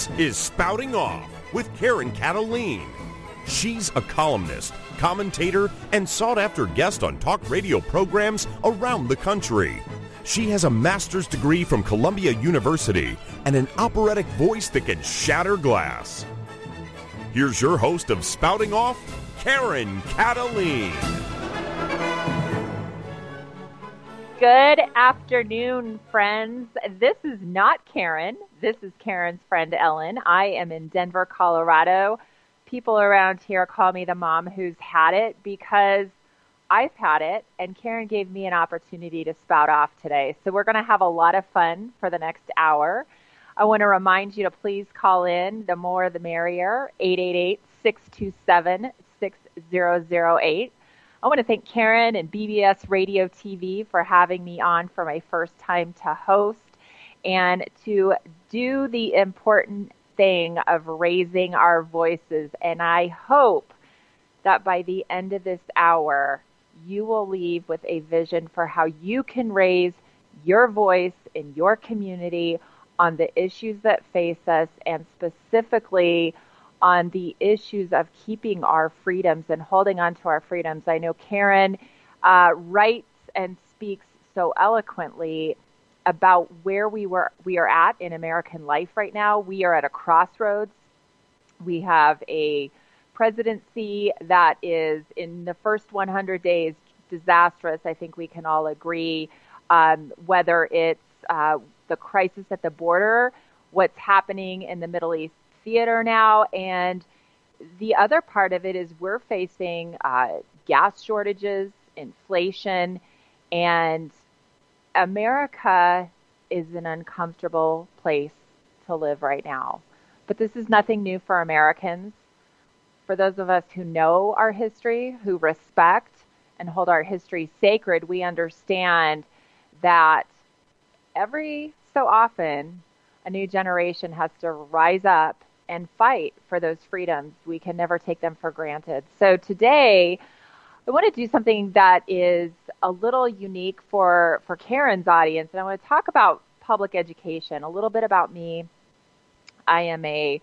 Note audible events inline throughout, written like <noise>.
This is Spouting Off with Karen Kataline. She's a columnist, commentator, and sought after guest on talk radio programs around the country. She has a master's degree from Columbia University and an operatic voice that can shatter glass. Here's your host of Spouting Off, Karen Kataline. Good afternoon, friends. This is not Karen. This is Karen's friend Ellen. I am in Denver, Colorado. People around here call me the mom who's had it because I've had it, and Karen gave me an opportunity to spout off today. So we're going to have a lot of fun for the next hour. I want to remind you to please call in. The more, the merrier. 888 627 6008. I want to thank Karen and BBS Radio TV for having me on for my first time to host and to do the important thing of raising our voices. And I hope that by the end of this hour, you will leave with a vision for how you can raise your voice in your community on the issues that face us and specifically on the issues of keeping our freedoms and holding on to our freedoms. I know Karen uh, writes and speaks so eloquently about where we were we are at in American life right now. We are at a crossroads. We have a presidency that is in the first 100 days disastrous. I think we can all agree. Um, whether it's uh, the crisis at the border, what's happening in the Middle East theater now. And the other part of it is we're facing uh, gas shortages, inflation, and America is an uncomfortable place to live right now. But this is nothing new for Americans. For those of us who know our history, who respect and hold our history sacred, we understand that every so often a new generation has to rise up and fight for those freedoms. We can never take them for granted. So today, I want to do something that is a little unique for, for Karen's audience, and I want to talk about public education, a little bit about me. I am a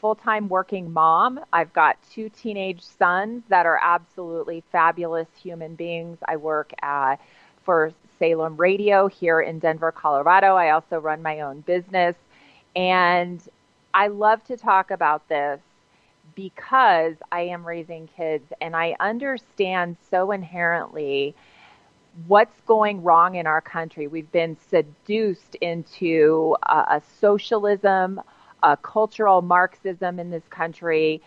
full time working mom. I've got two teenage sons that are absolutely fabulous human beings. I work at, for Salem Radio here in Denver, Colorado. I also run my own business. And I love to talk about this because I am raising kids and I understand so inherently what's going wrong in our country. We've been seduced into a, a socialism, a cultural Marxism in this country.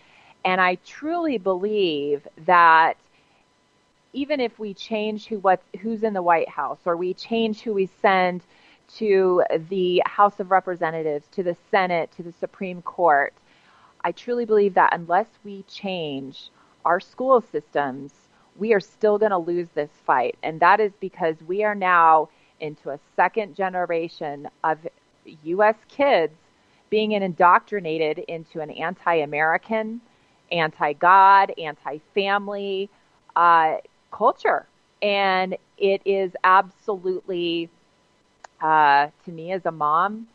And I truly believe that even if we change who what's who's in the White House or we change who we send to the House of Representatives, to the Senate, to the Supreme Court. I truly believe that unless we change our school systems, we are still going to lose this fight. And that is because we are now into a second generation of U.S. kids being indoctrinated into an anti American, anti God, anti family uh, culture. And it is absolutely uh, to me as a mom.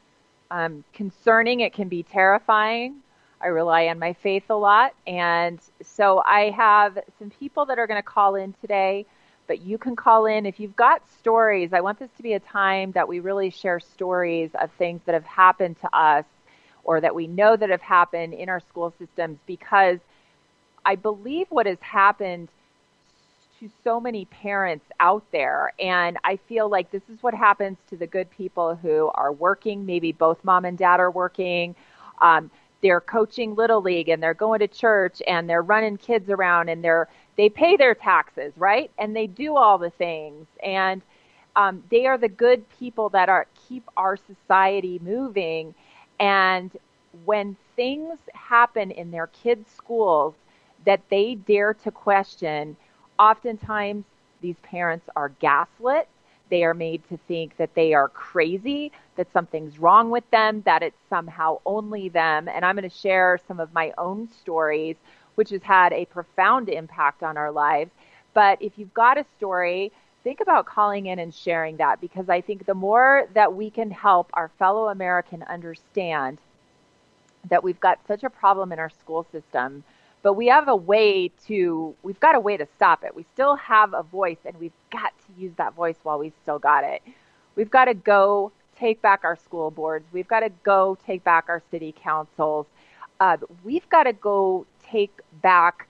Um, concerning, it can be terrifying. I rely on my faith a lot. And so I have some people that are going to call in today, but you can call in if you've got stories. I want this to be a time that we really share stories of things that have happened to us or that we know that have happened in our school systems because I believe what has happened to so many parents out there. And I feel like this is what happens to the good people who are working. Maybe both mom and dad are working. Um, they're coaching little league and they're going to church and they're running kids around and they're they pay their taxes, right? And they do all the things. And um, they are the good people that are keep our society moving. And when things happen in their kids' schools that they dare to question, oftentimes these parents are gaslit. They are made to think that they are crazy, that something's wrong with them, that it's somehow only them. And I'm going to share some of my own stories, which has had a profound impact on our lives. But if you've got a story, think about calling in and sharing that because I think the more that we can help our fellow American understand that we've got such a problem in our school system, but we have a way to, we've got a way to stop it. We still have a voice and we've got to use that voice while we still got it. We've got to go take back our school boards. We've got to go take back our city councils. Uh, we've got to go take back,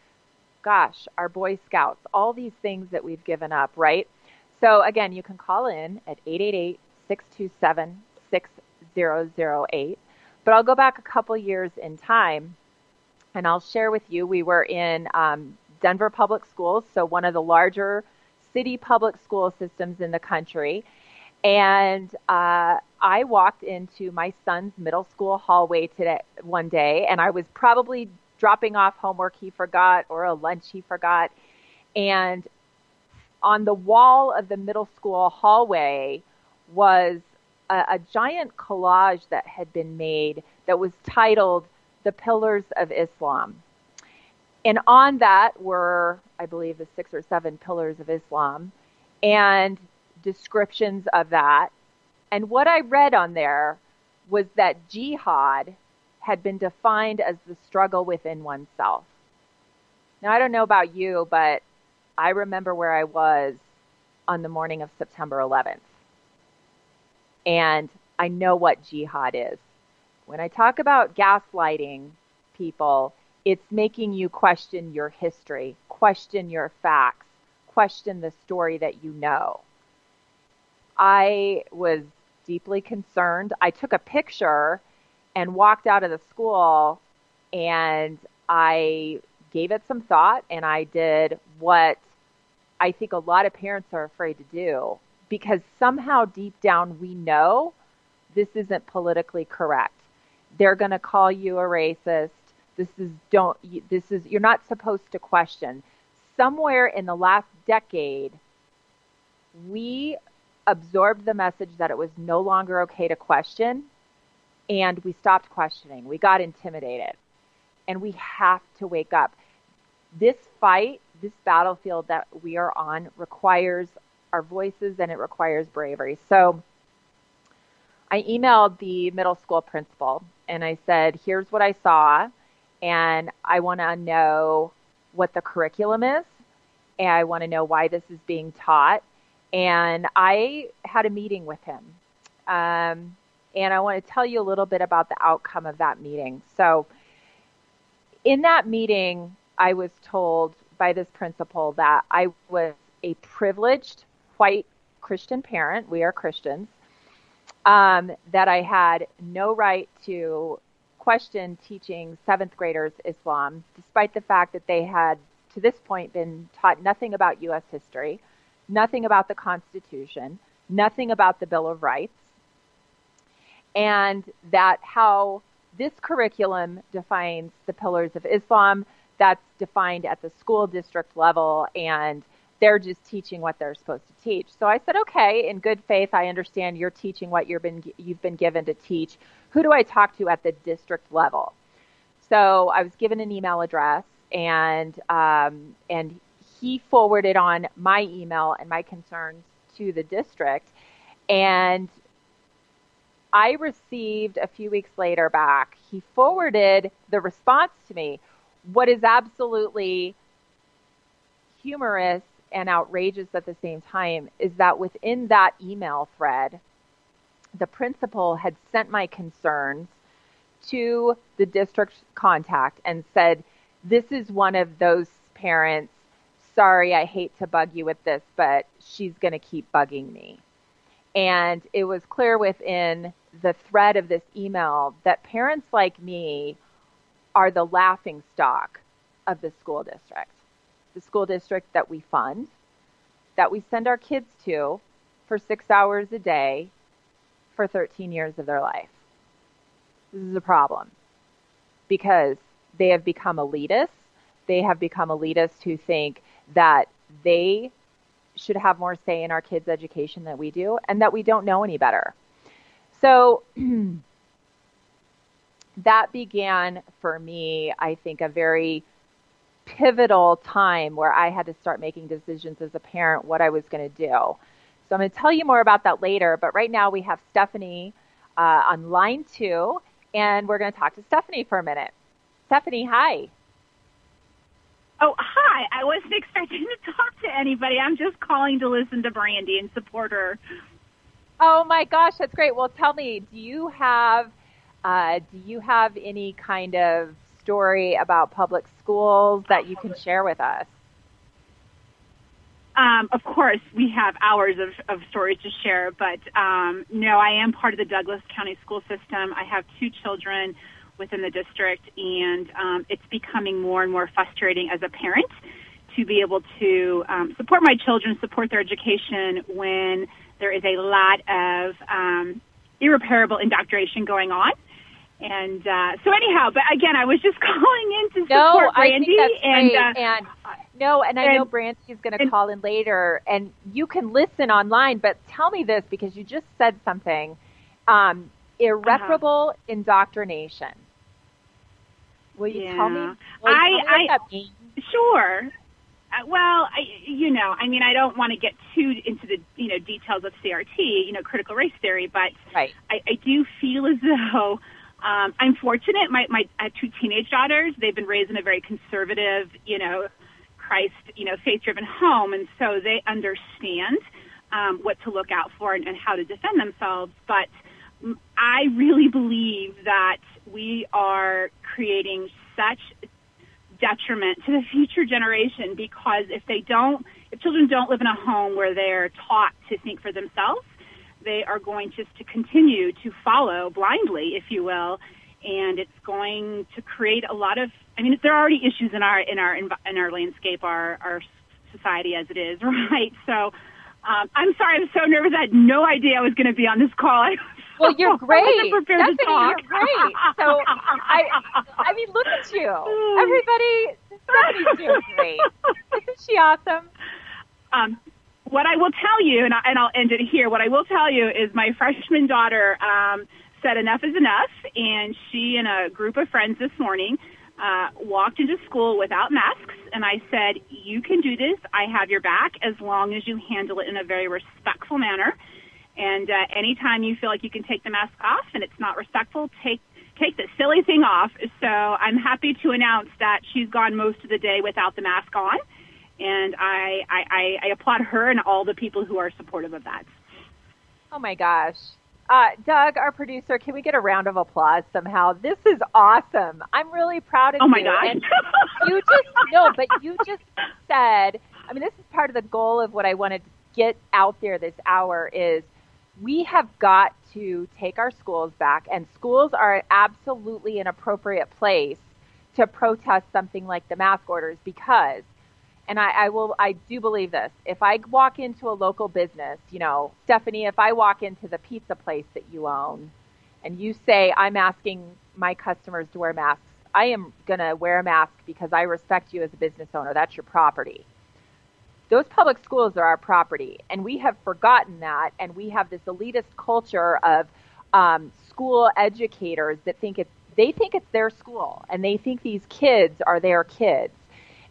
gosh, our Boy Scouts, all these things that we've given up, right? So again, you can call in at 888 627 6008. But I'll go back a couple years in time and I'll share with you. We were in um, Denver Public Schools, so one of the larger city public school systems in the country. And uh, I walked into my son's middle school hallway today one day, and I was probably dropping off homework he forgot or a lunch he forgot. And on the wall of the middle school hallway was a, a giant collage that had been made that was titled The Pillars of Islam. And on that were, I believe, the six or seven pillars of Islam. And descriptions of that. And what I read on there was that jihad had been defined as the struggle within oneself. Now, I don't know about you, but I remember where I was on the morning of September 11th. And I know what jihad is. When I talk about gaslighting people, it's making you question your history, question your facts, question the story that you know. I was deeply concerned. I took a picture and walked out of the school and I gave it some thought and I did what I think a lot of parents are afraid to do because somehow deep down we know this isn't politically correct. They're going to call you a racist. This is don't this is you're not supposed to question. Somewhere in the last decade we absorbed the message that it was no longer okay to question and we stopped questioning. We got intimidated. And we have to wake up. This fight, this battlefield that we are on requires our voices and it requires bravery. So I emailed the middle school principal and I said, here's what I saw and I want to know what the curriculum is and I want to know why this is being taught and I had a meeting with him. Um, and I want to tell you a little bit about the outcome of that meeting. So, in that meeting, I was told by this principal that I was a privileged white Christian parent. We are Christians. Um, that I had no right to question teaching seventh graders Islam, despite the fact that they had, to this point, been taught nothing about U.S. history nothing about the Constitution, nothing about the Bill of Rights, and that how this curriculum defines the pillars of Islam, that's defined at the school district level, and they're just teaching what they're supposed to teach. So I said, okay, in good faith, I understand you're teaching what you've been you've been given to teach. Who do I talk to at the district level? So I was given an email address, and um, and he forwarded on my email and my concerns to the district. And I received a few weeks later back, he forwarded the response to me. What is absolutely humorous and outrageous at the same time is that within that email thread, the principal had sent my concerns to the district contact and said, This is one of those parents sorry, I hate to bug you with this, but she's going to keep bugging me. And it was clear within the thread of this email that parents like me are the laughing stock of the school district. The school district that we fund, that we send our kids to for six hours a day for 13 years of their life. This is a problem because they have become elitists. They have become elitists who think that they should have more say in our kids' education than we do, and that we don't know any better. So <clears throat> that began for me, I think, a very pivotal time where I had to start making decisions as a parent what I was going to do. So I'm going to tell you more about that later, but right now we have Stephanie uh, on line two, and we're going to talk to Stephanie for a minute. Stephanie, hi. Oh, hi. I wasn't <laughs> expecting to talk to anybody. I'm just calling to listen to Brandy and support her. Oh my gosh, that's great. Well, tell me, do you have uh, do you have any kind of story about public schools that you can share with us? Um, of course, we have hours of, of stories to share, but um, no, I am part of the Douglas County school system. I have two children within the district, and um, it's becoming more and more frustrating as a parent to be able to um, support my children, support their education when there is a lot of um, irreparable indoctrination going on. And uh, so, anyhow, but again, I was just <laughs> calling in to support no, Brandy. and, uh, and no, and I and, know Brandy is going to call in later, and you can listen online. But tell me this because you just said something: um, irreparable uh-huh. indoctrination. Will you yeah. tell me? I, I, sure. Uh, well, I, you know, I mean, I don't want to get too into the you know details of CRT, you know, critical race theory, but right. I, I do feel as though um, I'm fortunate. My my I have two teenage daughters. They've been raised in a very conservative, you know, Christ, you know, faith-driven home, and so they understand um, what to look out for and, and how to defend themselves. But I really believe that we are creating such detriment to the future generation because if they don't, if children don't live in a home where they're taught to think for themselves, they are going just to continue to follow blindly, if you will, and it's going to create a lot of. I mean, there are already issues in our in our in our landscape, our our society as it is, <laughs> right? So. Um, I'm sorry, I'm so nervous. I had no idea I was going to be on this call. Well, you're great. Stephanie, you're great. So, I, I mean, look at you. Everybody, Stephanie's doing great. <laughs> Isn't she awesome? Um, what I will tell you, and, I, and I'll end it here. What I will tell you is my <laughs> freshman daughter um, said enough is enough, and she and a group of friends this morning uh, walked into school without masks. And I said, "You can do this. I have your back as long as you handle it in a very respectful manner." And uh, anytime you feel like you can take the mask off and it's not respectful, take take the silly thing off. So I'm happy to announce that she's gone most of the day without the mask on and I, I, I applaud her and all the people who are supportive of that. Oh my gosh. Uh, Doug, our producer, can we get a round of applause somehow? This is awesome. I'm really proud of you. oh you. my gosh. And you just, no, but you just said, I mean, this is part of the goal of what I wanted to get out there this hour is we have got to take our schools back and schools are absolutely an appropriate place to protest something like the mask orders because and I, I will I do believe this. If I walk into a local business, you know, Stephanie, if I walk into the pizza place that you own and you say I'm asking my customers to wear masks, I am gonna wear a mask because I respect you as a business owner. That's your property. Those public schools are our property, and we have forgotten that, and we have this elitist culture of um, school educators that think it's they think it's their school, and they think these kids are their kids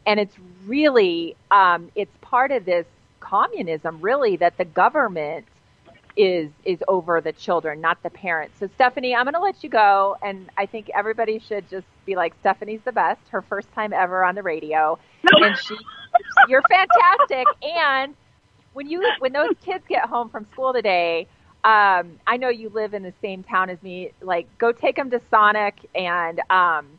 and it's really um, it's part of this communism really that the government is is over the children not the parents. So stephanie i'm going to let you go and i think everybody should just be like stephanie's the best. Her first time ever on the radio and she <laughs> you're fantastic. And when you when those kids get home from school today um, i know you live in the same town as me like go take them to sonic and um,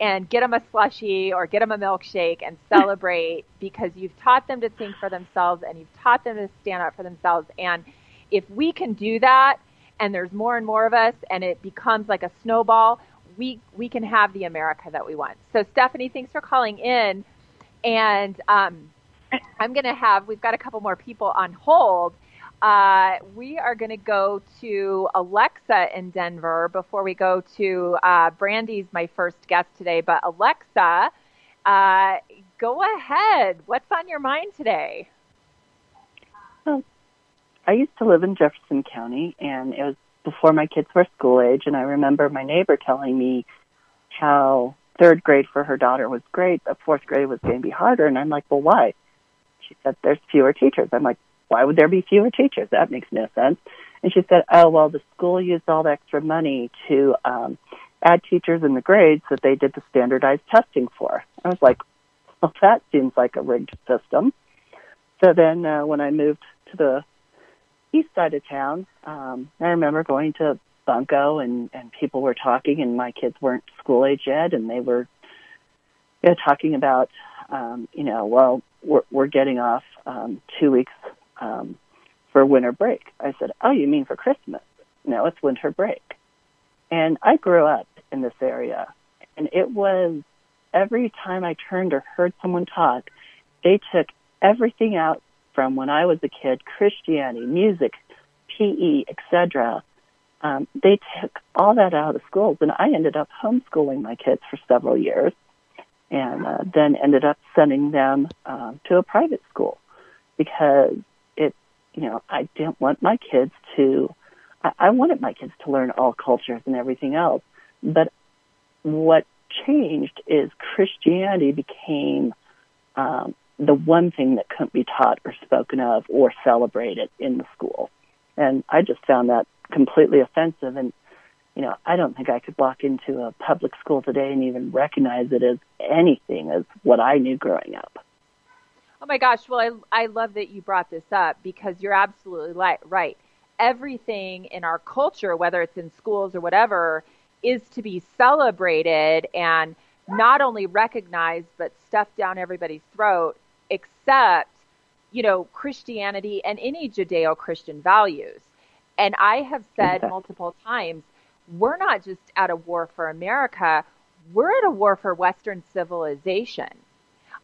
and get them a slushy or get them a milkshake and <laughs> celebrate because you've taught them to think for themselves and you've taught them to stand up for themselves. And if we can do that and there's more and more of us and it becomes like a snowball, we, we can have the America that we want. So Stephanie, thanks for calling in. And um, I'm going to have, we've got a couple more people on hold. Uh, we are going to go to Alexa in Denver before we go to uh, Brandy's my first guest today. But Alexa, uh, go ahead. What's on your mind today? Well, I used to live in Jefferson County, and it was before my kids were school age. And I remember my neighbor telling me how third grade for her daughter was great, but fourth grade was going to be harder. And I'm like, well, why? She said, there's fewer teachers. I'm like, why would there be fewer teachers? That makes no sense. And she said, oh, well, the school used all the extra money to um, add teachers in the grades that they did the standardized testing for. I was like, well, that seems like a rigged system. So then uh, when I moved to the east side of town, um, I remember going to Bunko and, and people were talking and my kids weren't school age yet and they were you know, talking about, um, you know, well, we're, we're getting off um, two weeks um, for winter break. I said, oh, you mean for Christmas? No, it's winter break. And I grew up in this area and it was every time I turned or heard someone talk, they took everything out from when I was a kid, Christianity, music, PE, etc. Um, they took all that out of schools, and I ended up homeschooling my kids for several years, and uh, then ended up sending them uh, to a private school because you know, I didn't want my kids to. I, I wanted my kids to learn all cultures and everything else, but what changed is Christianity became um, the one thing that couldn't be taught or spoken of or celebrated in the school. And I just found that completely offensive. And, you know, I don't think I could walk into a public school today and even recognize it as anything as what I knew growing up. Oh my gosh. Well, I, I love that you brought this up because you're absolutely right. Everything in our culture, whether it's in schools or whatever, is to be celebrated and not only recognized but stuffed down everybody's throat except you know christianity and any judeo-christian values and i have said multiple times we're not just at a war for america we're at a war for western civilization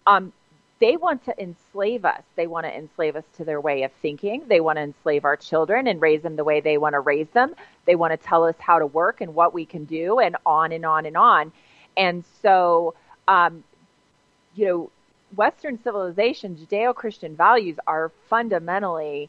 um, they want to enslave us. They want to enslave us to their way of thinking. They want to enslave our children and raise them the way they want to raise them. They want to tell us how to work and what we can do and on and on and on. And so, um, you know, Western civilization, Judeo Christian values are fundamentally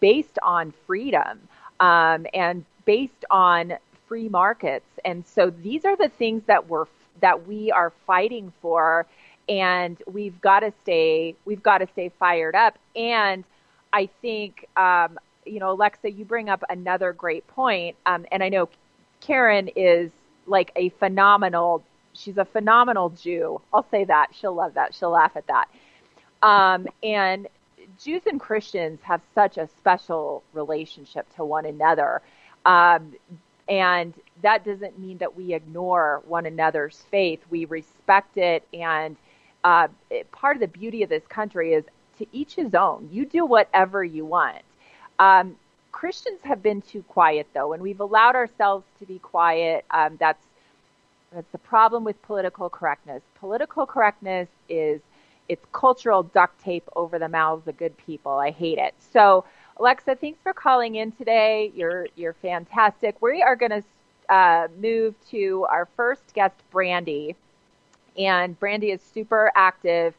based on freedom um, and based on free markets. And so these are the things that we're that we are fighting for and we've got to stay we've got to stay fired up. And i think um, you know alexa you bring up another great point um, and i know karen is like a phenomenal she's a phenomenal jew. I'll say that. She'll love that. She'll laugh at that. Um, and jews and christians have such a special relationship to one another. Um, and that doesn't mean that we ignore one another's faith. We respect it and uh, part of the beauty of this country is to each his own. You do whatever you want. Um, Christians have been too quiet though, and we've allowed ourselves to be quiet. Um, that's that's the problem with political correctness. Political correctness is it's cultural duct tape over the mouths of good people. I hate it. So, Alexa, thanks for calling in today. You're you're fantastic. We are going to uh, move to our first guest, Brandy and Brandy is super active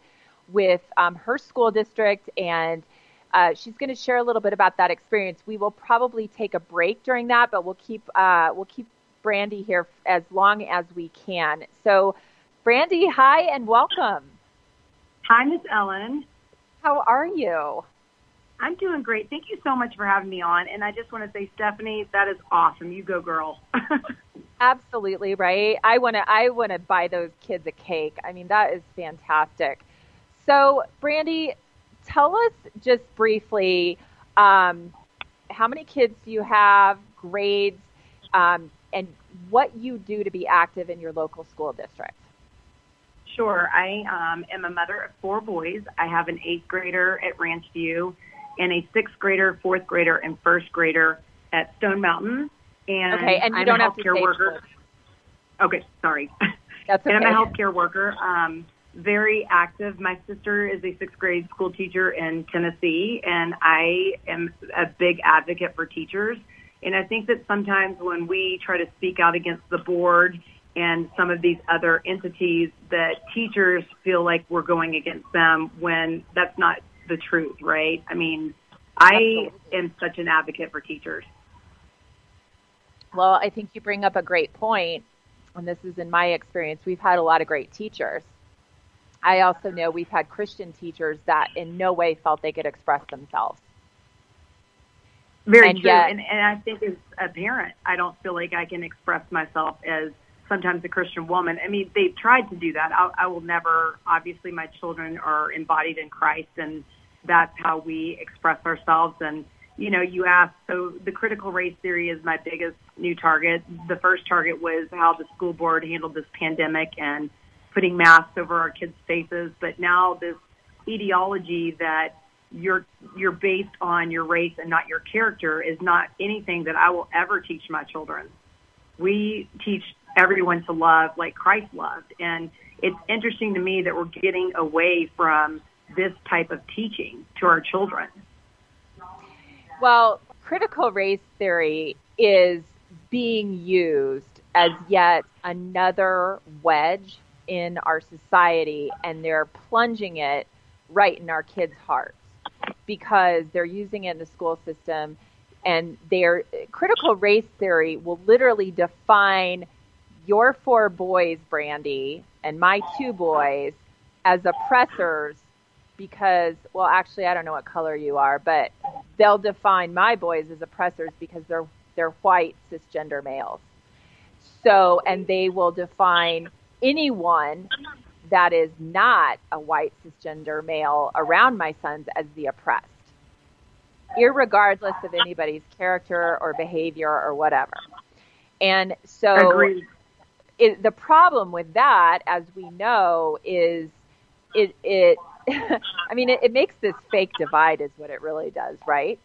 with um, her school district and uh, she's going to share a little bit about that experience. We will probably take a break during that, but we'll keep uh, we'll keep Brandy here as long as we can. So, Brandy, hi and welcome. Hi, Miss Ellen. How are you? I'm doing great. Thank you so much for having me on. And I just want to say, Stephanie, that is awesome. You go, girl. <laughs> Absolutely right. I want to. I want to buy those kids a cake. I mean, that is fantastic. So, Brandy, tell us just briefly um, how many kids you have, grades, um, and what you do to be active in your local school district. Sure. I um, am a mother of four boys. I have an eighth grader at Ranch View and a sixth grader, fourth grader, and first grader at Stone Mountain. And okay, and you I'm don't a have to healthcare worker. Okay, sorry. That's okay. and I'm a healthcare worker. Um, very active. My sister is a sixth grade school teacher in Tennessee, and I am a big advocate for teachers. And I think that sometimes when we try to speak out against the board and some of these other entities, that teachers feel like we're going against them when that's not the truth, right? I mean, I am such an advocate for teachers. Well, I think you bring up a great point, and this is in my experience. We've had a lot of great teachers. I also know we've had Christian teachers that in no way felt they could express themselves. Very and true. Yet, and, and I think as a parent, I don't feel like I can express myself as sometimes a Christian woman. I mean, they've tried to do that. I, I will never, obviously, my children are embodied in Christ, and that's how we express ourselves. And, you know, you asked, so the critical race theory is my biggest new target. The first target was how the school board handled this pandemic and putting masks over our kids' faces. But now this ideology that you're you're based on your race and not your character is not anything that I will ever teach my children. We teach everyone to love like Christ loved, and it's interesting to me that we're getting away from this type of teaching to our children. Well, critical race theory is being used as yet another wedge in our society, and they're plunging it right in our kids' hearts because they're using it in the school system and their critical race theory will literally define your four boys, Brandy, and my two boys as oppressors because, well, actually, I don't know what color you are, but they'll define my boys as oppressors because they're they're white cisgender males. So, and they will define anyone that is not a white cisgender male around my sons as the oppressed, irregardless of anybody's character or behavior or whatever. And so it, the problem with that, as we know, is it, it <laughs> I mean, it, it makes this fake divide is what it really does, right?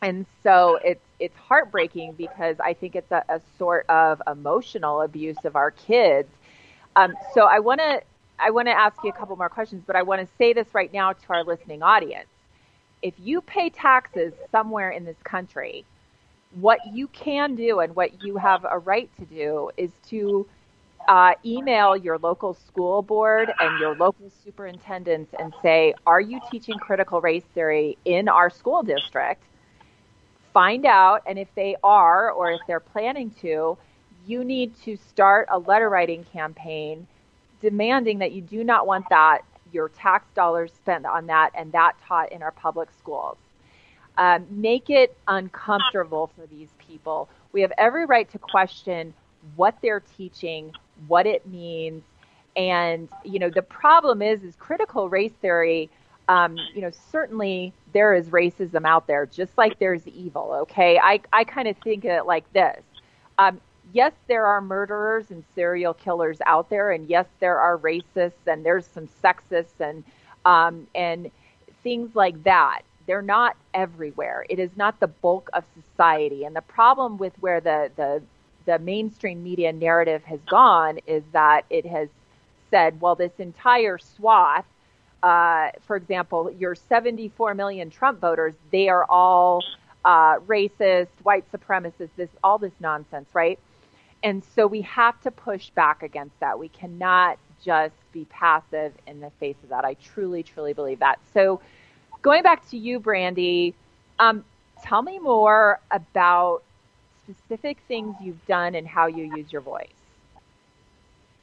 And so it's it's heartbreaking because I think it's a, a sort of emotional abuse of our kids. Um, so I want to I want to ask you a couple more questions, but I want to say this right now to our listening audience. If you pay taxes somewhere in this country, what you can do and what you have a right to do is to uh, email your local school board and your local superintendents and say, Are you teaching critical race theory in our school district? Find out, and if they are, or if they're planning to, you need to start a letter writing campaign demanding that you do not want that, your tax dollars spent on that, and that taught in our public schools. Um, make it uncomfortable for these people. We have every right to question what they're teaching, what it means, and you know the problem is is critical race theory. Um, you know, certainly there is racism out there, just like there's evil. Okay, I I kind of think of it like this. Um, yes, there are murderers and serial killers out there, and yes, there are racists, and there's some sexists and um, and things like that. They're not everywhere. It is not the bulk of society. And the problem with where the the the mainstream media narrative has gone is that it has said, well, this entire swath, uh, for example, your 74 million Trump voters, they are all uh, racist, white supremacists, this all this nonsense, right? And so we have to push back against that. We cannot just be passive in the face of that. I truly, truly believe that. So, going back to you, Brandy, um, tell me more about specific things you've done and how you use your voice.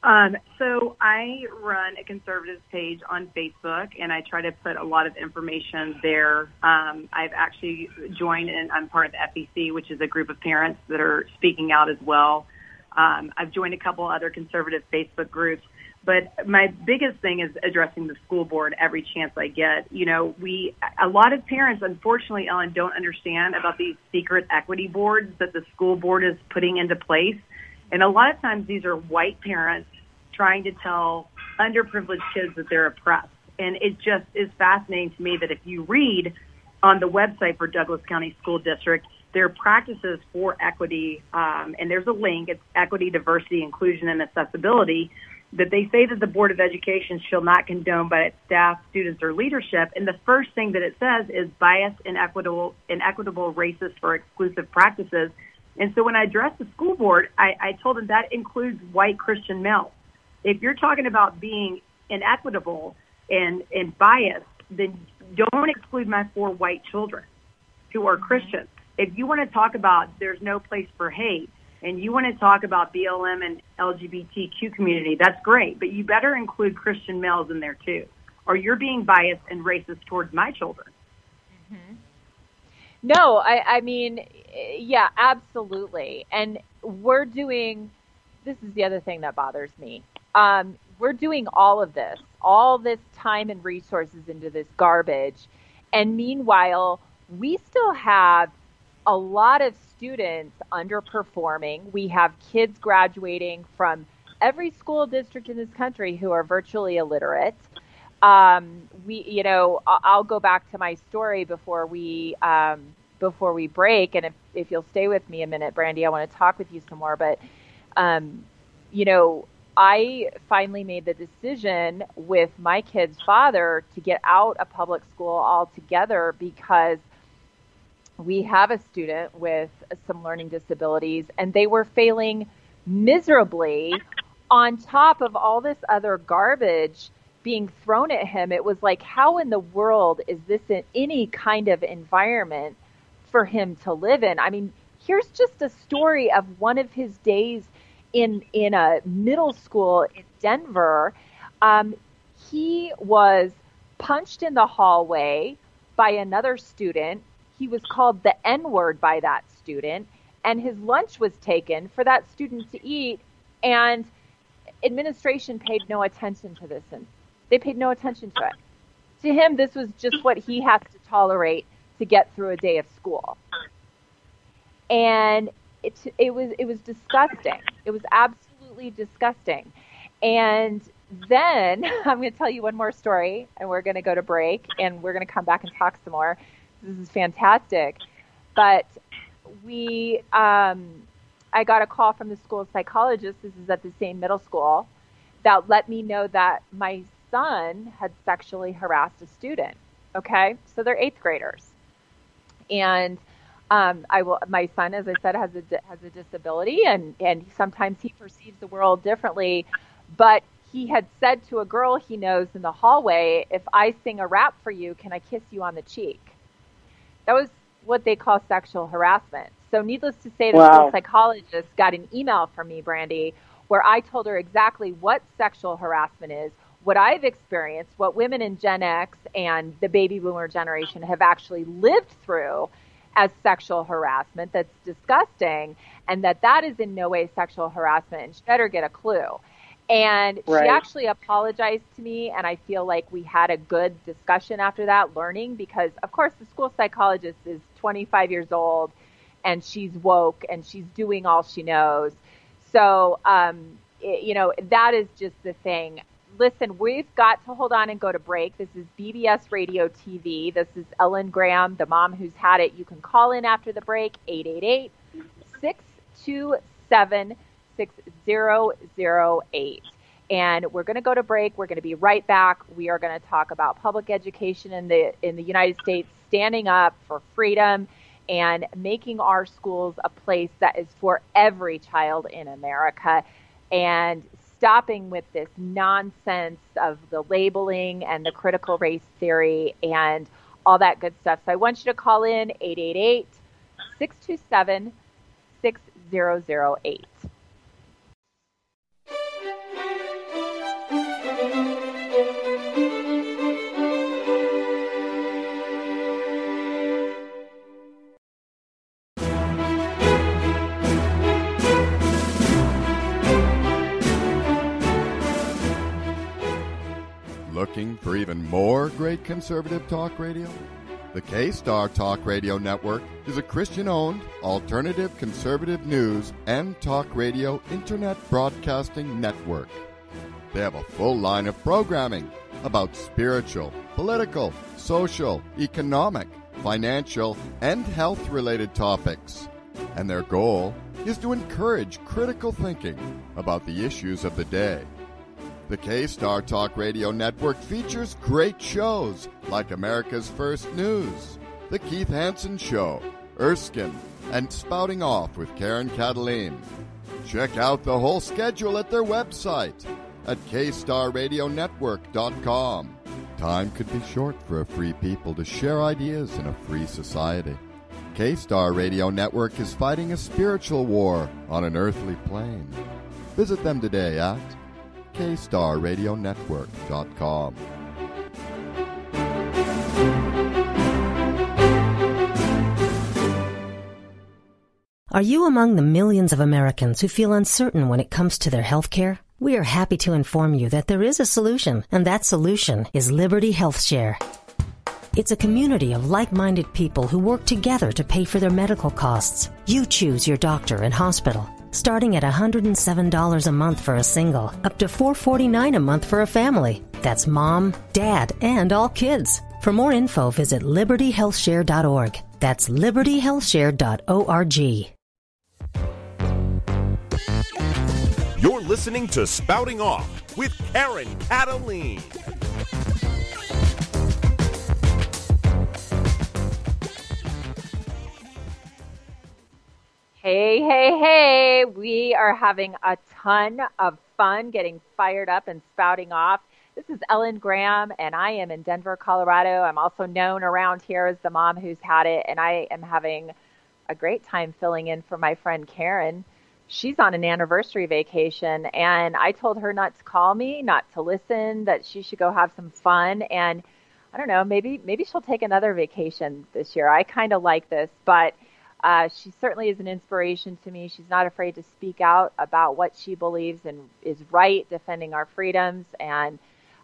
Um, so I run a conservative page on Facebook, and I try to put a lot of information there. Um, I've actually joined, and I'm part of the FEC, which is a group of parents that are speaking out as well. Um, I've joined a couple other conservative Facebook groups, but my biggest thing is addressing the school board every chance I get. You know, we a lot of parents, unfortunately, Ellen, don't understand about these secret equity boards that the school board is putting into place, and a lot of times these are white parents trying to tell underprivileged kids that they're oppressed. And it just is fascinating to me that if you read on the website for Douglas County School District, their practices for equity, um, and there's a link, it's equity, diversity, inclusion, and accessibility, that they say that the Board of Education shall not condone by its staff, students, or leadership. And the first thing that it says is biased, inequitable, inequitable, racist, or exclusive practices. And so when I addressed the school board, I, I told them that includes white Christian males. If you're talking about being inequitable and, and biased, then don't exclude my four white children who are Christians if you want to talk about there's no place for hate and you want to talk about BLM and LGBTQ community, that's great, but you better include Christian males in there too, or you're being biased and racist towards my children. Mm-hmm. No, I, I mean, yeah, absolutely. And we're doing, this is the other thing that bothers me. Um, we're doing all of this, all this time and resources into this garbage. And meanwhile, we still have a lot of students underperforming. We have kids graduating from every school district in this country who are virtually illiterate. Um, we, you know, I'll go back to my story before we um, before we break, and if if you'll stay with me a minute, Brandy, I want to talk with you some more. But, um, you know, I finally made the decision with my kid's father to get out of public school altogether because we have a student with some learning disabilities and they were failing miserably on top of all this other garbage being thrown at him. It was like, how in the world is this in any kind of environment for him to live in? I mean, here's just a story of one of his days in in a middle school in Denver. Um, he was punched in the hallway by another student he was called the N word by that student, and his lunch was taken for that student to eat, and administration paid no attention to this, and they paid no attention to it. To him, this was just what he has to tolerate to get through a day of school, and it it was it was disgusting. It was absolutely disgusting, and then <laughs> I'm going to tell you one more story, and we're going to go to break, and we're going to come back and talk some more this is fantastic. But we, um, I got a call from the school psychologist. This is at the same middle school that let me know that my son had sexually harassed a student. Okay, so they're eighth graders, and um, I will. My son, as I said, has a has a disability, and and sometimes he perceives the world differently. But he had said to a girl he knows in the hallway, "If I sing a rap for you, can I kiss you on the cheek?" That was what they call sexual harassment. So, needless to say, the wow. school psychologist got an email from me, Brandy, where I told her exactly what sexual harassment is, what I've experienced, what women in Gen X and the baby boomer generation have actually lived through as sexual harassment that's disgusting, and that that is in no way sexual harassment, and she better get a clue. And right. she actually apologized to me, and I feel like we had a good discussion after that, learning because, of course, the school psychologist is 25 years old and she's woke and she's doing all she knows. So, um, it, you know, that is just the thing. Listen, we've got to hold on and go to break. This is BBS Radio TV. This is Ellen Graham, the mom who's had it. You can call in after the break, 888 627 6008. And we're going to go to break. We're going to be right back. We are going to talk about public education in the in the United States standing up for freedom and making our schools a place that is for every child in America and stopping with this nonsense of the labeling and the critical race theory and all that good stuff. So I want you to call in 888 627 6008. Looking for even more great conservative talk radio? The K Star Talk Radio Network is a Christian owned, alternative conservative news and talk radio internet broadcasting network. They have a full line of programming about spiritual, political, social, economic, financial, and health related topics. And their goal is to encourage critical thinking about the issues of the day. The K Star Talk Radio Network features great shows like America's First News, The Keith Hansen Show, Erskine, and Spouting Off with Karen Kataline. Check out the whole schedule at their website at kstarradionetwork.com. Time could be short for a free people to share ideas in a free society. K Star Radio Network is fighting a spiritual war on an earthly plane. Visit them today at Are you among the millions of Americans who feel uncertain when it comes to their health care? We are happy to inform you that there is a solution, and that solution is Liberty Health Share. It's a community of like-minded people who work together to pay for their medical costs. You choose your doctor and hospital, starting at $107 a month for a single, up to $449 a month for a family. That's mom, dad, and all kids. For more info, visit libertyhealthshare.org. That's libertyhealthshare.org. You're listening to Spouting Off with Karen Kataline. Hey, hey, hey. We are having a ton of fun getting fired up and spouting off. This is Ellen Graham, and I am in Denver, Colorado. I'm also known around here as the mom who's had it, and I am having a great time filling in for my friend Karen. She's on an anniversary vacation, and I told her not to call me, not to listen, that she should go have some fun. And I don't know, maybe maybe she'll take another vacation this year. I kind of like this, but uh, she certainly is an inspiration to me. She's not afraid to speak out about what she believes and is right, defending our freedoms. And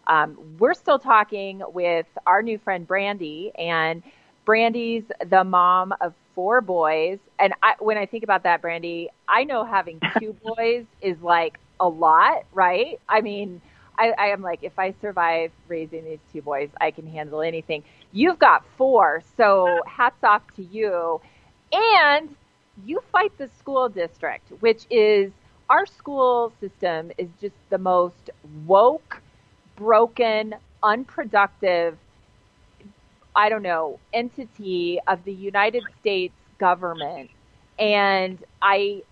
um, we're still talking with our new friend Brandy, and Brandy's the mom of four boys. And I, when I think about that, Brandy, I know having <laughs> two boys is like a lot, right? I mean, I, I am like, if I survive raising these two boys, I can handle anything. You've got four, so hats off to you and you fight the school district, which is our school system is just the most woke, broken, unproductive, I don't know, entity of the United States government. And I,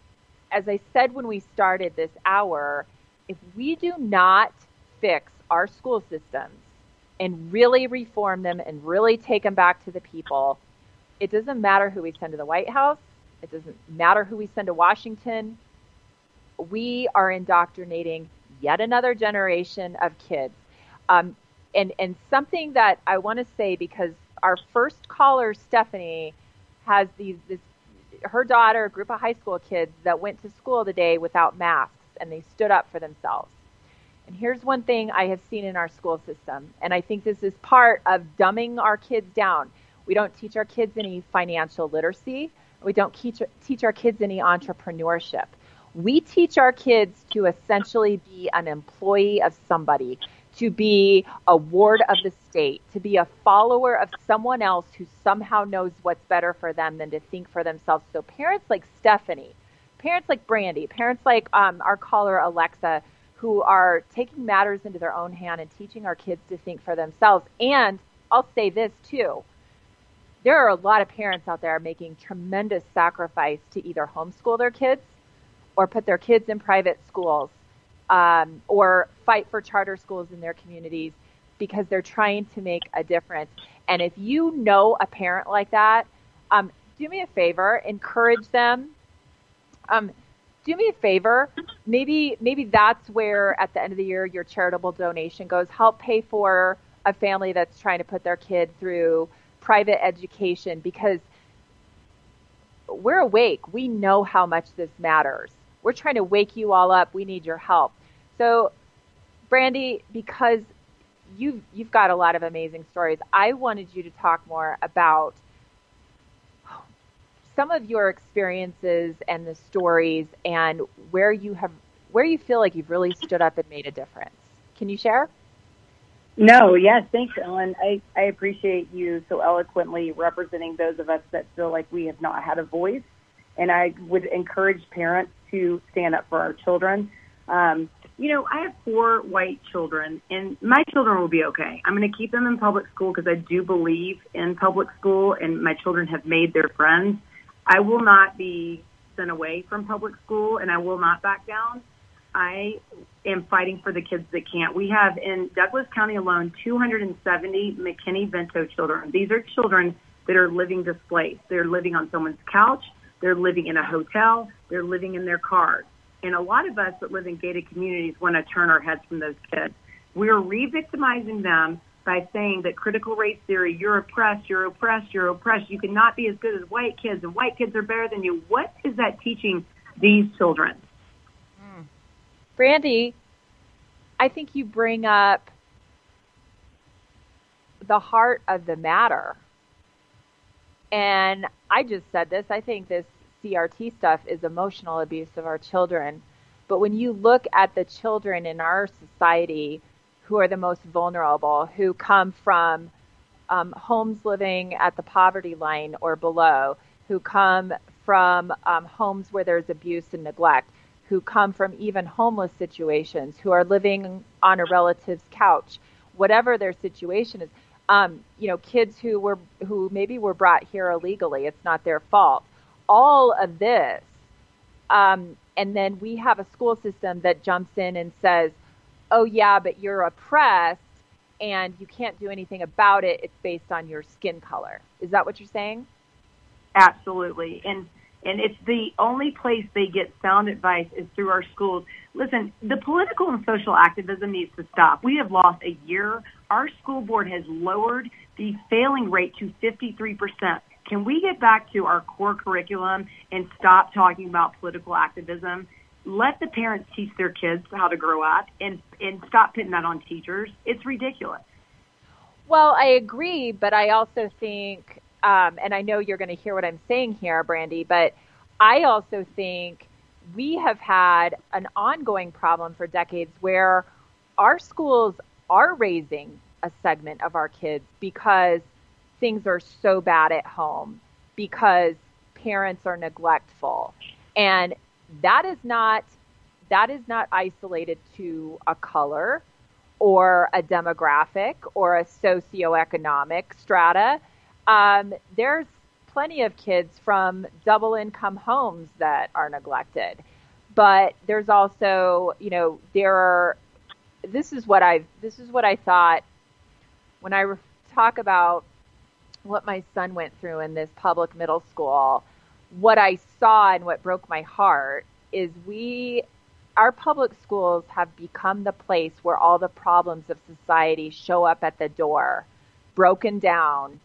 as I said when we started this hour, if we do not fix our school systems and really reform them and really take them back to the people, it doesn't matter who we send to the White House. It doesn't matter who we send to Washington. We are indoctrinating yet another generation of kids. Um, and, and something that I want to say because our first caller, Stephanie, has these, this, her daughter, a group of high school kids that went to school today without masks and they stood up for themselves. And here's one thing I have seen in our school system, and I think this is part of dumbing our kids down. We don't teach our kids any financial literacy. We don't teach, teach our kids any entrepreneurship. We teach our kids to essentially be an employee of somebody, to be a ward of the state, to be a follower of someone else who somehow knows what's better for them than to think for themselves. So parents like Stephanie, parents like Brandy, parents like um, our caller Alexa, who are taking matters into their own hand and teaching our kids to think for themselves. And I'll say this too there are a lot of parents out there making tremendous sacrifice to either homeschool their kids or put their kids in private schools um, or fight for charter schools in their communities because they're trying to make a difference. And if you know a parent like that, um, do me a favor, encourage them. Um, do me a favor. Maybe maybe that's where at the end of the year your charitable donation goes. Help pay for a family that's trying to put their kid through private education because we're awake. We know how much this matters. We're trying to wake you all up. We need your help. So, Brandy, because you've you've got a lot of amazing stories, I wanted you to talk more about some of your experiences and the stories and where you have where you feel like you've really stood up and made a difference. Can you share? No, yes, thanks, Ellen. I, I appreciate you so eloquently representing those of us that feel like we have not had a voice. And I would encourage parents to stand up for our children. Um, you know, I have four white children, and my children will be okay. I'm going to keep them in public school because I do believe in public school, and my children have made their friends. I will not be sent away from public school, and I will not back down. I am fighting for the kids that can't. We have in Douglas County alone 270 McKinney-Vento children. These are children that are living displaced. They're living on someone's couch. They're living in a hotel. They're living in their cars. And a lot of us that live in gated communities want to turn our heads from those kids. We're re-victimizing them by saying that critical race theory, you're oppressed, you're oppressed, you're oppressed, you cannot be as good as white kids, and white kids are better than you. What is that teaching these children? Brandy, I think you bring up the heart of the matter. And I just said this. I think this CRT stuff is emotional abuse of our children. But when you look at the children in our society who are the most vulnerable, who come from um, homes living at the poverty line or below, who come from um, homes where there's abuse and neglect, who come from even homeless situations, who are living on a relative's couch, whatever their situation is. Um, you know, kids who were who maybe were brought here illegally. It's not their fault. All of this, um, and then we have a school system that jumps in and says, "Oh yeah, but you're oppressed." And you can't do anything about it. It's based on your skin color. Is that what you're saying? Absolutely. And and it's the only place they get sound advice is through our schools. Listen, the political and social activism needs to stop. We have lost a year. Our school board has lowered the failing rate to 53%. Can we get back to our core curriculum and stop talking about political activism? Let the parents teach their kids how to grow up and, and stop putting that on teachers. It's ridiculous. Well, I agree, but I also think um, and I know you're going to hear what I'm saying here, Brandy, but I also think we have had an ongoing problem for decades where our schools are raising a segment of our kids because things are so bad at home, because parents are neglectful. And that is not that is not isolated to a color or a demographic or a socioeconomic strata um, there's plenty of kids from double income homes that are neglected. But there's also, you know, there are, this is what I, this is what I thought when I re- talk about what my son went through in this public middle school. What I saw and what broke my heart is we, our public schools have become the place where all the problems of society show up at the door, broken down,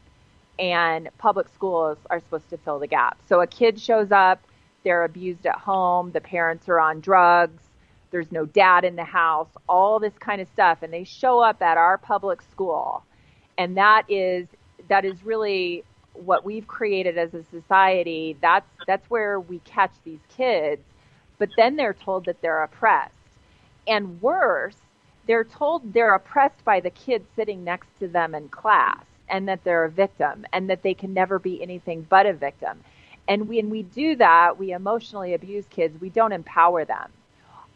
and public schools are supposed to fill the gap. So a kid shows up, they're abused at home, the parents are on drugs, there's no dad in the house, all this kind of stuff, and they show up at our public school. And that is that is really what we've created as a society. That's that's where we catch these kids, but then they're told that they're oppressed. And worse, they're told they're oppressed by the kid sitting next to them in class and that they're a victim and that they can never be anything but a victim. And when we do that, we emotionally abuse kids, we don't empower them.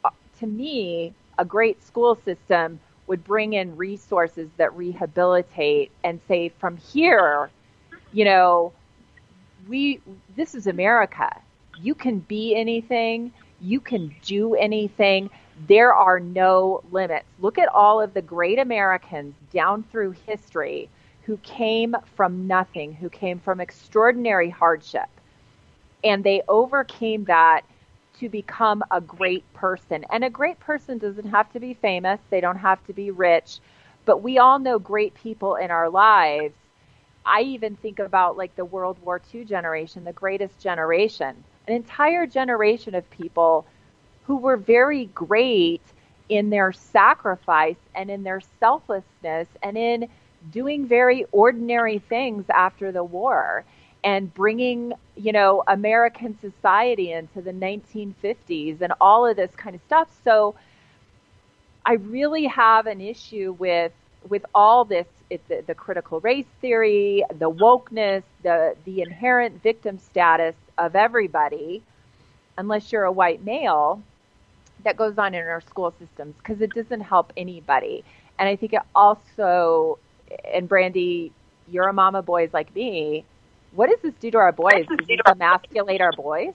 Uh, to me, a great school system would bring in resources that rehabilitate and say, from here, you know, we, this is America. You can be anything. You can do anything. There are no limits. Look at all of the great Americans down through history who came from nothing, who came from extraordinary hardship. And they overcame that to become a great person. And a great person doesn't have to be famous, they don't have to be rich, but we all know great people in our lives. I even think about like the World War II generation, the greatest generation, an entire generation of people who were very great in their sacrifice and in their selflessness and in doing very ordinary things after the war and bringing, you know, American society into the 1950s and all of this kind of stuff. So I really have an issue with with all this the, the critical race theory, the wokeness, the the inherent victim status of everybody, unless you're a white male, that goes on in our school systems because it doesn't help anybody. And I think it also and Brandy, you're a mama boys like me. What does this do to our boys? Does this emasculate our boys?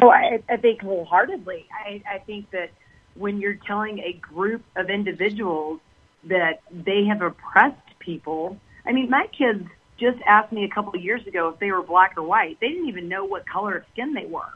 Oh, I, I think wholeheartedly. I, I think that when you're telling a group of individuals that they have oppressed people, I mean, my kids just asked me a couple of years ago if they were black or white. They didn't even know what color of skin they were.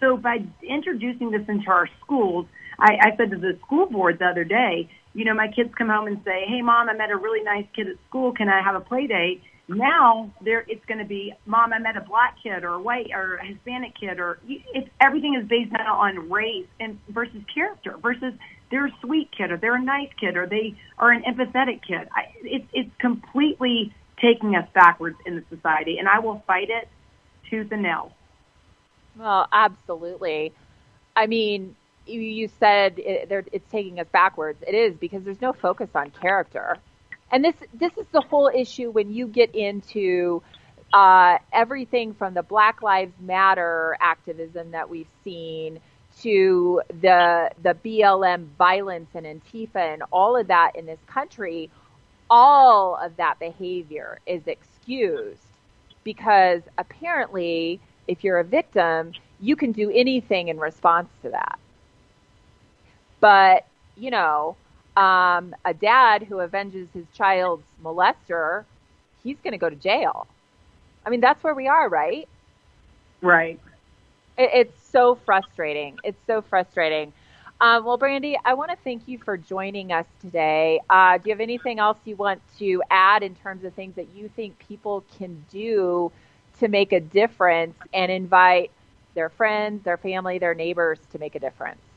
So by introducing this into our schools, I, I said to the school board the other day, you know, my kids come home and say, "Hey, mom, I met a really nice kid at school. Can I have a play date?" Now there, it's going to be, "Mom, I met a black kid or a white or a Hispanic kid," or it's everything is based now on race and versus character versus they're a sweet kid or they're a nice kid or they are an empathetic kid. I, it's it's completely taking us backwards in the society, and I will fight it tooth and nail. Well, absolutely. I mean, you said it, it's taking us backwards. It is because there's no focus on character, and this this is the whole issue when you get into uh, everything from the Black Lives Matter activism that we've seen to the the BLM violence and Antifa and all of that in this country. All of that behavior is excused because apparently, if you're a victim, you can do anything in response to that. But, you know, um, a dad who avenges his child's molester, he's going to go to jail. I mean, that's where we are, right? Right. It, it's so frustrating. It's so frustrating. Um, well, Brandy, I want to thank you for joining us today. Uh, do you have anything else you want to add in terms of things that you think people can do to make a difference and invite their friends, their family, their neighbors to make a difference?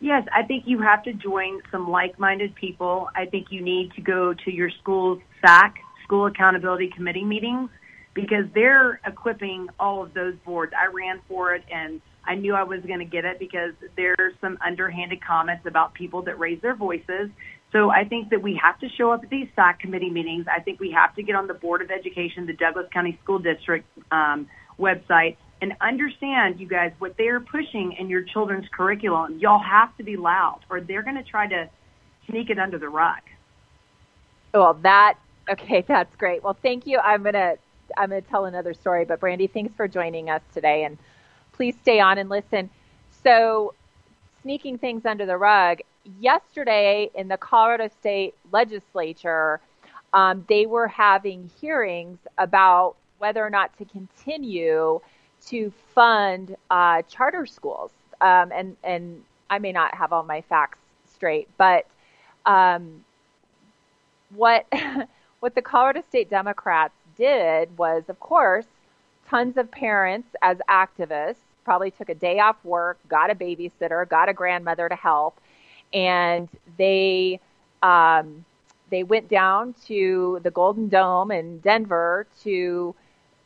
Yes, I think you have to join some like-minded people. I think you need to go to your school's SAC, School Accountability Committee meetings, because they're equipping all of those boards. I ran for it and I knew I was going to get it because there's some underhanded comments about people that raise their voices. So I think that we have to show up at these SAC committee meetings. I think we have to get on the Board of Education, the Douglas County School District um, website, and understand, you guys, what they're pushing in your children's curriculum. Y'all have to be loud, or they're going to try to sneak it under the rug. Well, that okay, that's great. Well, thank you. I'm gonna I'm gonna tell another story, but Brandy, thanks for joining us today, and please stay on and listen. So, sneaking things under the rug. Yesterday in the Colorado State Legislature, um, they were having hearings about whether or not to continue to fund uh, charter schools. Um, and and I may not have all my facts straight, but um, what <laughs> what the Colorado State Democrats did was, of course, tons of parents as activists probably took a day off work, got a babysitter, got a grandmother to help, and they um, they went down to the Golden Dome in Denver to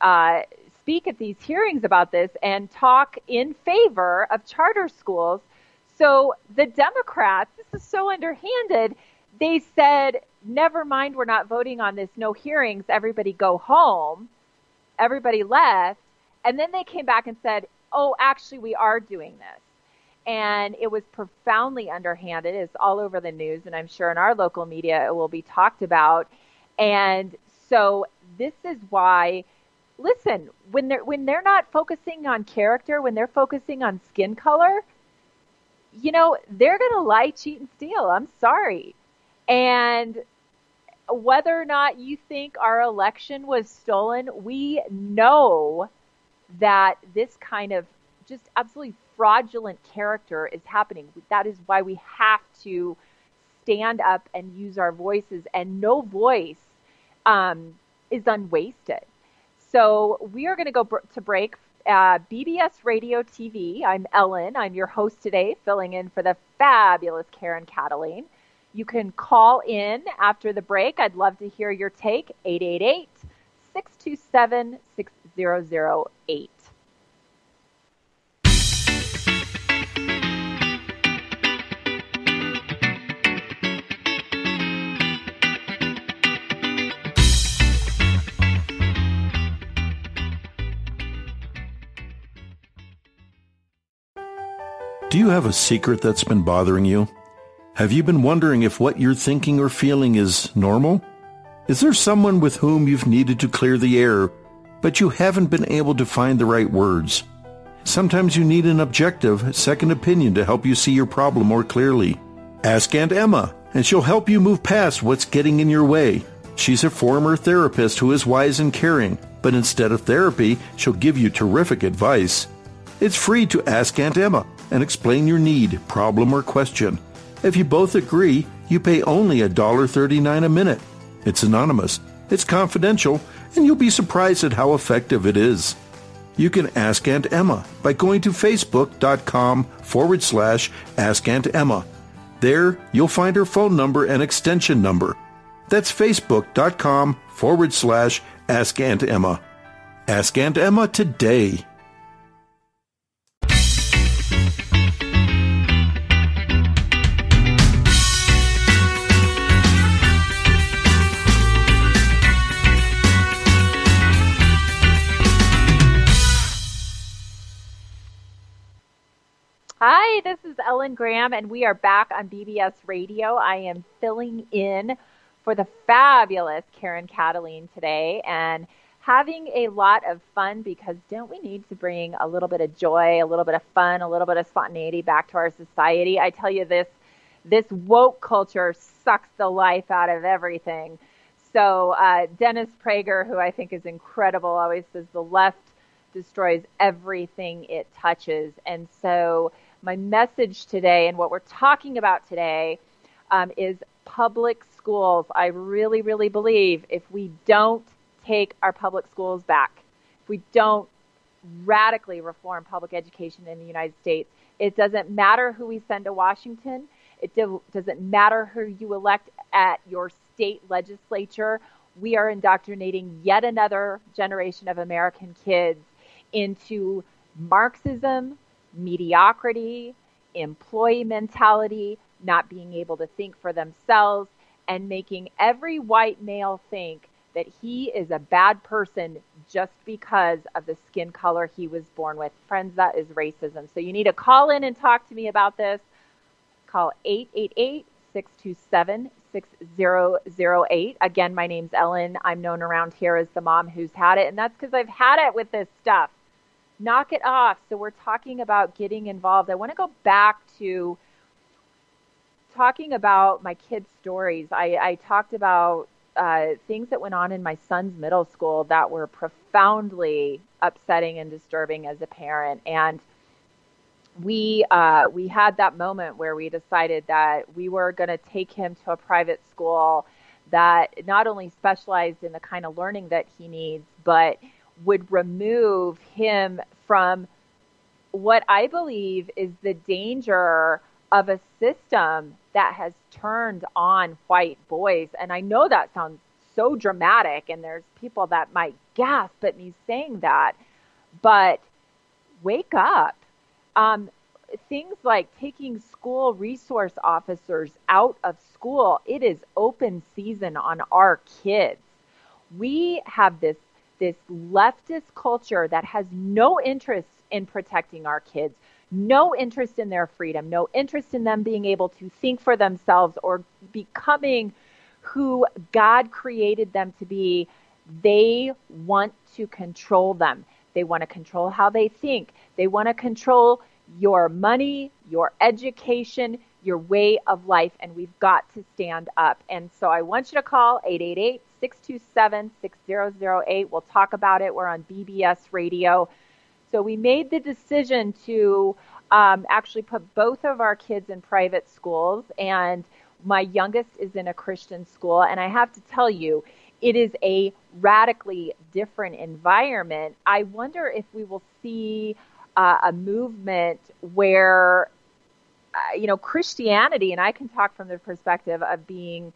uh, speak at these hearings about this and talk in favor of charter schools. So the Democrats, this is so underhanded, they said, never mind, we're not voting on this, no hearings, everybody go home. Everybody left. And then they came back and said, oh, actually, we are doing this. And it was profoundly underhanded. It's all over the news, and I'm sure in our local media it will be talked about. And so this is why listen, when they're when they're not focusing on character, when they're focusing on skin color, you know, they're going to lie, cheat and steal. I'm sorry. And whether or not you think our election was stolen, we know that this kind of just absolutely fraudulent character is happening. That is why we have to stand up and use our voices, and no voice um, is unwasted. So we are going to go br- to break. Uh, BBS Radio TV. I'm Ellen. I'm your host today, filling in for the fabulous Karen Kataline. You can call in after the break. I'd love to hear your take. 888 627 6008. Do you have a secret that's been bothering you? Have you been wondering if what you're thinking or feeling is normal? Is there someone with whom you've needed to clear the air, but you haven't been able to find the right words? Sometimes you need an objective, second opinion to help you see your problem more clearly. Ask Aunt Emma, and she'll help you move past what's getting in your way. She's a former therapist who is wise and caring, but instead of therapy, she'll give you terrific advice. It's free to ask Aunt Emma and explain your need, problem, or question. If you both agree, you pay only $1.39 a minute. It's anonymous, it's confidential, and you'll be surprised at how effective it is. You can ask Aunt Emma by going to facebook.com forward slash Ask Aunt Emma. There, you'll find her phone number and extension number. That's facebook.com forward slash Ask Aunt Emma. Ask Aunt Emma today. This is Ellen Graham, and we are back on BBS Radio. I am filling in for the fabulous Karen Kataline today and having a lot of fun because don't we need to bring a little bit of joy, a little bit of fun, a little bit of spontaneity back to our society? I tell you this this woke culture sucks the life out of everything. So uh, Dennis Prager, who I think is incredible, always says the left destroys everything it touches, and so my message today and what we're talking about today um, is public schools. I really, really believe if we don't take our public schools back, if we don't radically reform public education in the United States, it doesn't matter who we send to Washington. It do, doesn't matter who you elect at your state legislature. We are indoctrinating yet another generation of American kids into Marxism, mediocrity, employee mentality, not being able to think for themselves, and making every white male think that he is a bad person just because of the skin color he was born with. Friends, that is racism. So you need to call in and talk to me about this. Call 888 627 6008. Again, my name's Ellen. I'm known around here as the mom who's had it, and that's because I've had it with this stuff knock it off. So we're talking about getting involved. I want to go back to talking about my kids' stories. I, I talked about uh, things that went on in my son's middle school that were profoundly upsetting and disturbing as a parent. And we uh, we had that moment where we decided that we were going to take him to a private school that not only specialized in the kind of learning that he needs, but would remove him from what I believe is the danger of a system that has turned on white boys. And I know that sounds so dramatic, and there's people that might gasp at me saying that, but wake up. Um, things like taking school resource officers out of school, it is open season on our kids. We have this this leftist culture that has no interest in protecting our kids, no interest in their freedom, no interest in them being able to think for themselves or becoming who God created them to be. They want to control them. They want to control how they think. They want to control your money, your education, your way of life, and we've got to stand up. And so I want you to call 888 627 6008. We'll talk about it. We're on BBS radio. So we made the decision to um, actually put both of our kids in private schools, and my youngest is in a Christian school. And I have to tell you, it is a radically different environment. I wonder if we will see uh, a movement where, uh, you know, Christianity, and I can talk from the perspective of being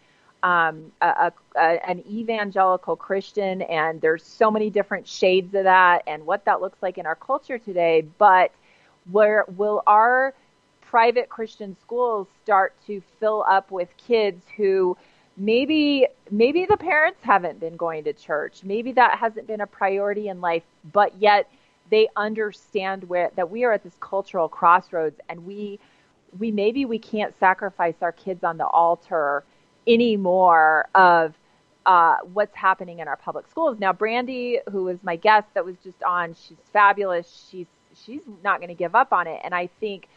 um, a, a, an evangelical Christian, and there's so many different shades of that and what that looks like in our culture today. But where will our private Christian schools start to fill up with kids who maybe maybe the parents haven't been going to church, maybe that hasn't been a priority in life, but yet they understand where that we are at this cultural crossroads and we we maybe we can't sacrifice our kids on the altar anymore of uh, what's happening in our public schools. Now, Brandy, who was my guest that was just on, she's fabulous. She's she's not going to give up on it, and I think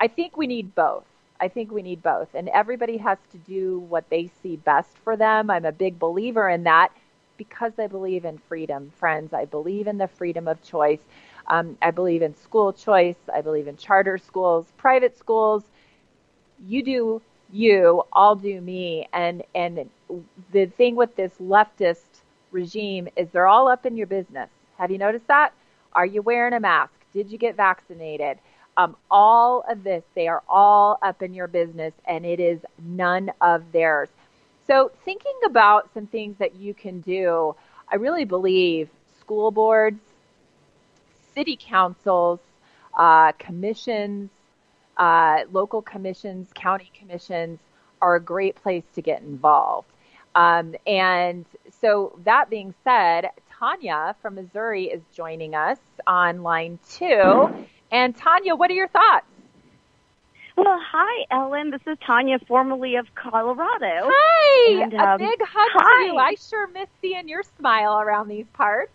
I think we need both. I think we need both, and everybody has to do what they see best for them. I'm a big believer in that because I believe in freedom, friends. I believe in the freedom of choice. Um, I believe in school choice. I believe in charter schools, private schools. You do you, I'll do me. And and the thing with this leftist regime is they're all up in your business. Have you noticed that? Are you wearing a mask? Did you get vaccinated? Um, all of this, they are all up in your business, and it is none of theirs. So, thinking about some things that you can do, I really believe school boards, city councils, uh, commissions, uh, local commissions, county commissions are a great place to get involved. Um, and so, that being said, Tanya from Missouri is joining us on line two. And Tanya, what are your thoughts? Well, hi, Ellen. This is Tanya, formerly of Colorado. Hi. And, um, a big hug hi. to you. I sure miss seeing your smile around these parts.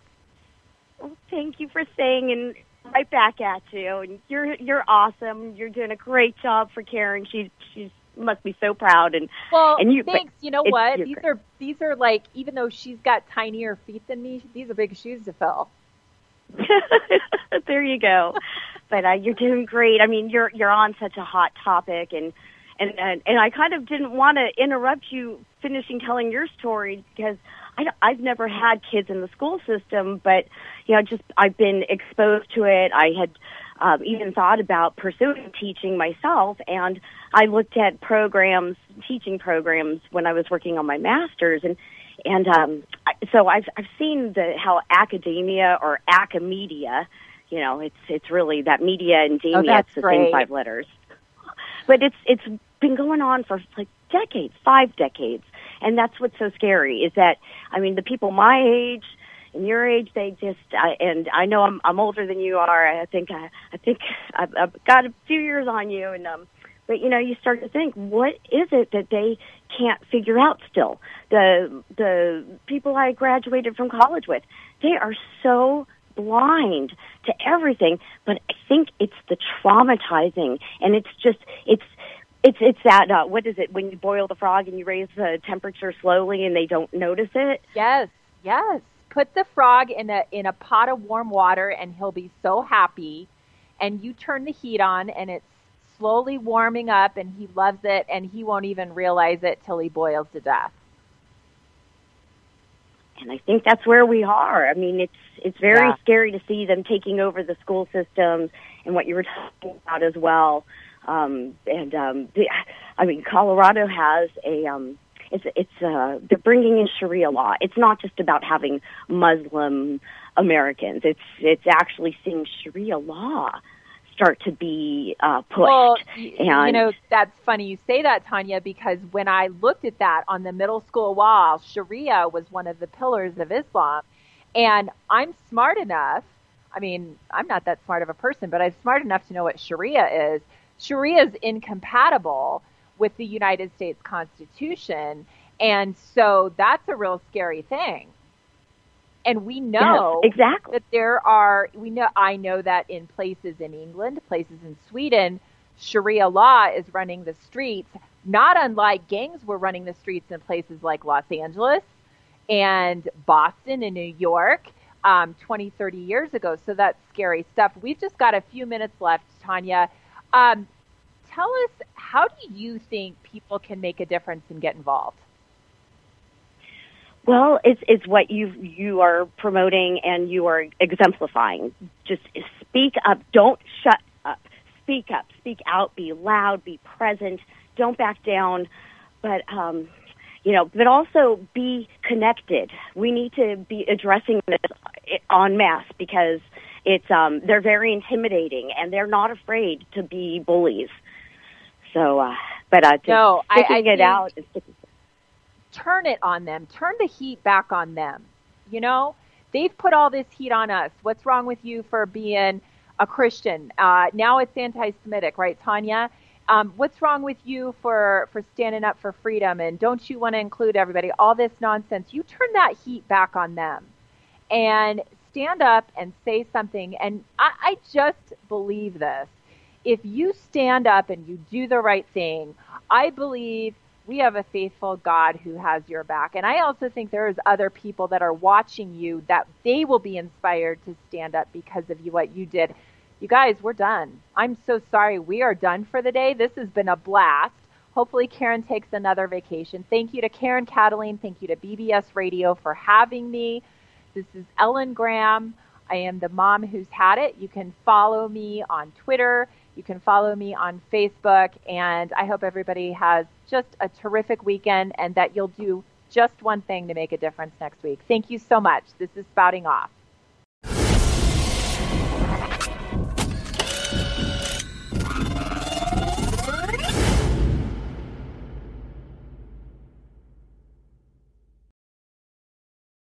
Well, thank you for saying and right back at you. And you're you're awesome. You're doing a great job for Karen. She she must be so proud and well and you thanks you know what these great. are these are like even though she's got tinier feet than me these are big shoes to fill <laughs> there you go but uh, you're doing great. I mean, you're you're on such a hot topic, and and and, and I kind of didn't want to interrupt you finishing telling your story because I I've never had kids in the school system, but you know, just I've been exposed to it. I had um, even thought about pursuing teaching myself, and I looked at programs, teaching programs when I was working on my master's, and and um, so I've I've seen the how academia or acamedia you know, it's it's really that media and Damia, oh, it's the great. same five letters. But it's it's been going on for like decades, five decades, and that's what's so scary is that I mean the people my age and your age they just I, and I know I'm I'm older than you are. I think I I think <laughs> I've, I've got a few years on you, and um, but you know you start to think what is it that they can't figure out still the the people I graduated from college with they are so blind to everything, but I think it's the traumatizing and it's just, it's, it's, it's that, uh, what is it, when you boil the frog and you raise the temperature slowly and they don't notice it? Yes, yes. Put the frog in a, in a pot of warm water and he'll be so happy. And you turn the heat on and it's slowly warming up and he loves it and he won't even realize it till he boils to death and I think that's where we are. I mean, it's it's very yeah. scary to see them taking over the school systems and what you were talking about as well. Um, and um, the, I mean, Colorado has a um, it's it's uh, they're bringing in Sharia law. It's not just about having Muslim Americans. It's it's actually seeing Sharia law start to be uh, pushed. Well, and, you know, that's funny you say that, Tanya, because when I looked at that on the middle school wall, Sharia was one of the pillars of Islam. And I'm smart enough, I mean, I'm not that smart of a person, but I'm smart enough to know what Sharia is. Sharia is incompatible with the United States Constitution. And so that's a real scary thing and we know yes, exactly that there are we know I know that in places in England, places in Sweden, Sharia law is running the streets, not unlike gangs were running the streets in places like Los Angeles and Boston and New York um, 20, 30 years ago. So that's scary stuff. We've just got a few minutes left, Tanya. Um, tell us, how do you think people can make a difference and get involved? Well, it's it's what you you are promoting and you are exemplifying. Just speak up. Don't shut up. Speak up. Speak out. Be loud. Be present. Don't back down. But um, you know, but also be connected. We need to be addressing this en masse because it's um, they're very intimidating and they're not afraid to be bullies. So, uh, but uh, just no, sticking I, I it out turn it on them, turn the heat back on them. You know, they've put all this heat on us. What's wrong with you for being a Christian? Uh, now it's anti-Semitic, right, Tanya? Um, what's wrong with you for for standing up for freedom? And don't you want to include everybody? All this nonsense. You turn that heat back on them, and stand up and say something. And I, I just believe this. If you stand up and you do the right thing, I believe we have a faithful God who has your back. And I also think there's other people that are watching you that they will be inspired to stand up because of you, what you did. You guys, we're done. I'm so sorry. We are done for the day. This has been a blast. Hopefully, Karen takes another vacation. Thank you to Karen Kataline. Thank you to BBS Radio for having me. This is Ellen Graham. I am the mom who's had it. You can follow me on Twitter. You can follow me on Facebook. And I hope everybody has just a terrific weekend and that you'll do just one thing to make a difference next week. Thank you so much. This is Spouting Off.